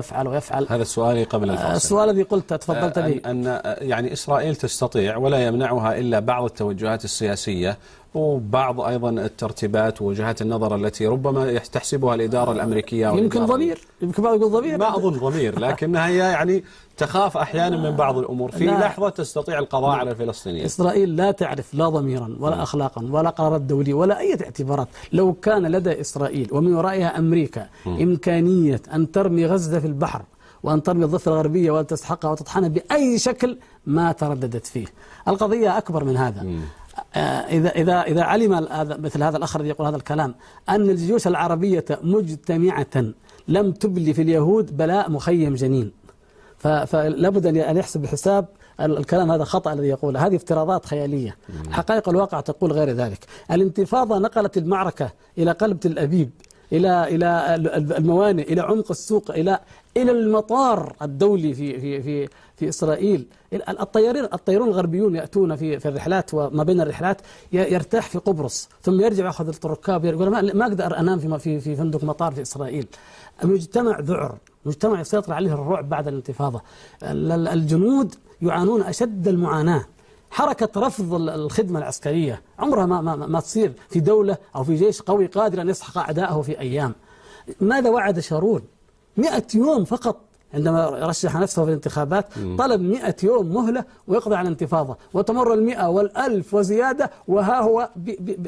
يفعل ويفعل. هذا سؤالي قبل الفاصل. السؤال الذي قلت تفضلت به أن, أن يعني إسرائيل تستطيع ولا يمنعها إلا بعض التوجهات السياسية وبعض أيضا الترتيبات ووجهات النظر التي ربما تحسبها الإدارة الأمريكية يمكن ضمير. يمكن بعض يقول ضمير. ما أظن ضمير لكنها هي يعني تخاف أحيانا من بعض الأمور. في. لحظة تستطيع القضاء على الفلسطينيين. إسرائيل لا تعرف لا ضميرا ولا أخلاقا ولا قرارات دولية ولا أي اعتبارات. لو كان لدى إسرائيل ومن ورائها أمريكا إمكانية أن ترمي غزة في البحر وأن ترمي الضفة الغربية وأن تسحقها وتطحنها بأي شكل ما ترددت فيه. القضية أكبر من هذا. إذا إذا إذا علم هذا مثل هذا الأخ الذي يقول هذا الكلام أن الجيوش العربية مجتمعة لم تبلي في اليهود بلاء مخيم جنين. فلا بد أن يحسب بحساب ال- الكلام هذا خطأ الذي يقوله. هذه افتراضات خيالية. حقائق الواقع تقول غير ذلك. الانتفاضة نقلت المعركة إلى قلب تل أبيب. إلى إلى ال- ال- الموانئ إلى عمق السوق إلى إلى المطار الدولي في في في في إسرائيل. ال- الطيارين الطيارون الغربيون يأتون في في الرحلات وما بين الرحلات يرتاح في قبرص ثم يرجع يأخذ الركاب يقول ما, أقدر أنام في في في فندق مطار في إسرائيل. المجتمع ذعر مجتمع يسيطر عليه الرعب بعد الانتفاضة. ال- ال- الجنود يعانون أشد المعاناة. حركة رفض ال- الخدمة العسكرية عمرها ما, ما, ما تصير في دولة أو في جيش قوي قادر أن يسحق أعداءه في أيام. ماذا وعد شارون؟ مئة يوم فقط عندما رشح نفسه في الانتخابات طلب مئة يوم مهلة ويقضي على الانتفاضة وتمر المئة والألف وزيادة وها هو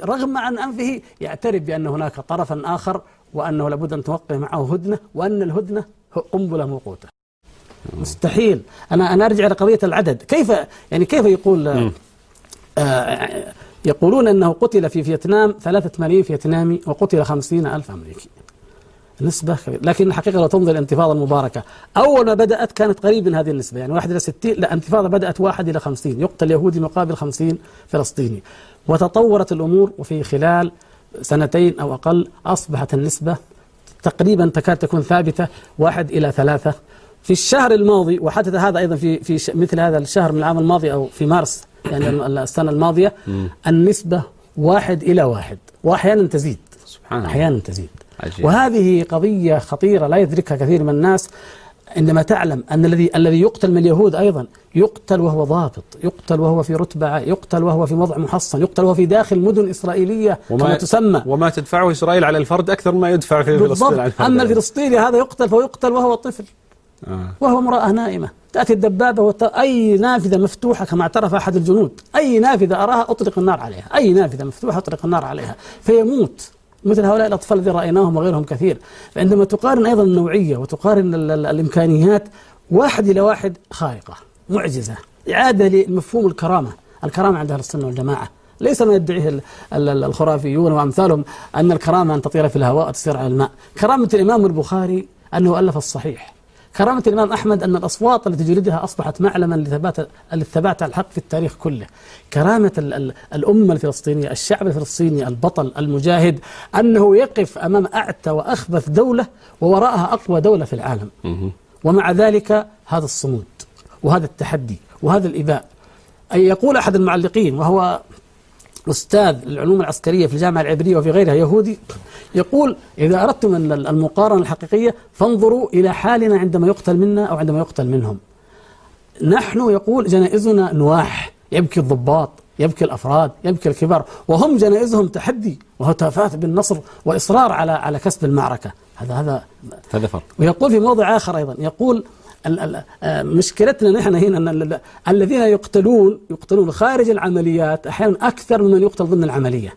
رغم عن أنفه يعترف بأن هناك طرفا آخر وأنه لابد أن توقع معه هدنة وأن الهدنة قنبلة موقوتة. مستحيل. أنا أنا أرجع لقضية العدد. كيف يعني كيف يقول آه، يقولون أنه قتل في فيتنام ثلاثة ملايين فيتنامي وقتل خمسين ألف أمريكي. نسبة كبيرة. لكن الحقيقة لو تنظر الانتفاضة المباركة. أول ما بدأت كانت قريب من هذه النسبة. يعني واحد إلى ستين لا الانتفاضة بدأت واحد إلى خمسين. يقتل يهودي مقابل خمسين فلسطيني. وتطورت الأمور وفي خلال سنتين أو أقل أصبحت النسبة تقريبا تكاد تكون ثابتة واحد إلى ثلاثة في الشهر الماضي وحدث هذا أيضا في في مثل هذا الشهر من العام الماضي أو في مارس يعني ال- السنة الماضية النسبة واحد إلى واحد وأحيانا تزيد. سبحان الله. أحيانا تزيد. عجيب. وهذه قضية خطيرة لا يدركها كثير من الناس عندما تعلم أن الذي الذي يقتل من اليهود أيضا يقتل وهو ضابط يقتل وهو في رتبة يقتل وهو في موضع محصن يقتل وهو في داخل مدن إسرائيلية كما تسمى. وما تدفعه إسرائيل على الفرد أكثر ما يدفع في فلسطين. أما الفلسطيني هذا يقتل فهو يقتل وهو طفل. آه. وهو امرأة نائمة. تأتي الدبابة وت... أي نافذة مفتوحة كما اعترف أحد الجنود. أي نافذة أراها أطلق النار عليها. أي نافذة مفتوحة أطلق النار عليها. فيموت. مثل هؤلاء الأطفال الذين رأيناهم وغيرهم كثير. فعندما تقارن أيضا النوعية وتقارن ال... ال... الإمكانيات واحد إلى واحد خارقة معجزة إعادة لمفهوم الكرامة. الكرامة عند أهل السنة والجماعة. ليس ما يدعيه ال- ال- ال- الخرافيون وأمثالهم أن الكرامة أن تطير في الهواء وتسير على الماء. كرامة الإمام البخاري أنه ألف الصحيح. كرامة الإمام أحمد أن الأصوات التي جلدها أصبحت معلما لثبات للثبات على الحق في التاريخ كله. كرامة ال ال الأمة الفلسطينية الشعب الفلسطيني البطل المجاهد أنه يقف أمام أعتى وأخبث دولة ووراءها أقوى دولة في العالم. ومع ذلك هذا الصمود وهذا التحدي وهذا الإباء. أي يقول أحد المعلقين وهو أستاذ العلوم العسكرية في الجامعة العبرية وفي غيرها يهودي يقول إذا أردتم المقارنة الحقيقية فانظروا إلى حالنا عندما يقتل منا أو عندما يقتل منهم. نحن يقول جنائزنا نواح يبكي الضباط يبكي الأفراد يبكي الكبار وهم جنائزهم تحدي وهتافات بالنصر وإصرار على على كسب المعركة. هذا هذا هذا فرق. ويقول في موضع آخر أيضا يقول مشكلتنا نحن هنا أن ال- الذين يقتلون يقتلون خارج العمليات أحيانا أكثر ممن يقتل ضمن العملية.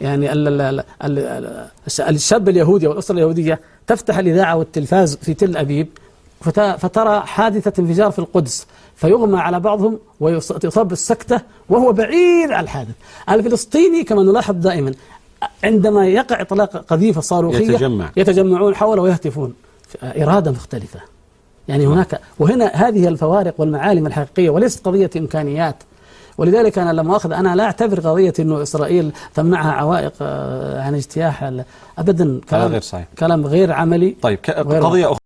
يعني ال- ال- ال- ال- الش- الشاب اليهودي والأسرة اليهودية تفتح الإذاعة والتلفاز في تل أبيب فت- فترى حادثة انفجار في القدس فيغمى على بعضهم ويصاب بالسكتة وهو بعيد عن الحادث. الفلسطيني كما نلاحظ دائما عندما يقع إطلاق قذيفة صاروخية يتجمع. يتجمعون حوله ويهتفون. إرادة مختلفة. يعني هناك. وهنا هذه الفوارق والمعالم الحقيقية وليست قضية إمكانيات. ولذلك أنا لما أخذ أنا لا أعتبر قضية أنه إسرائيل تمنعها عوائق آه، عن اجتياح أبدا كلام غير صحيح. كلام غير عملي طيب غير قضية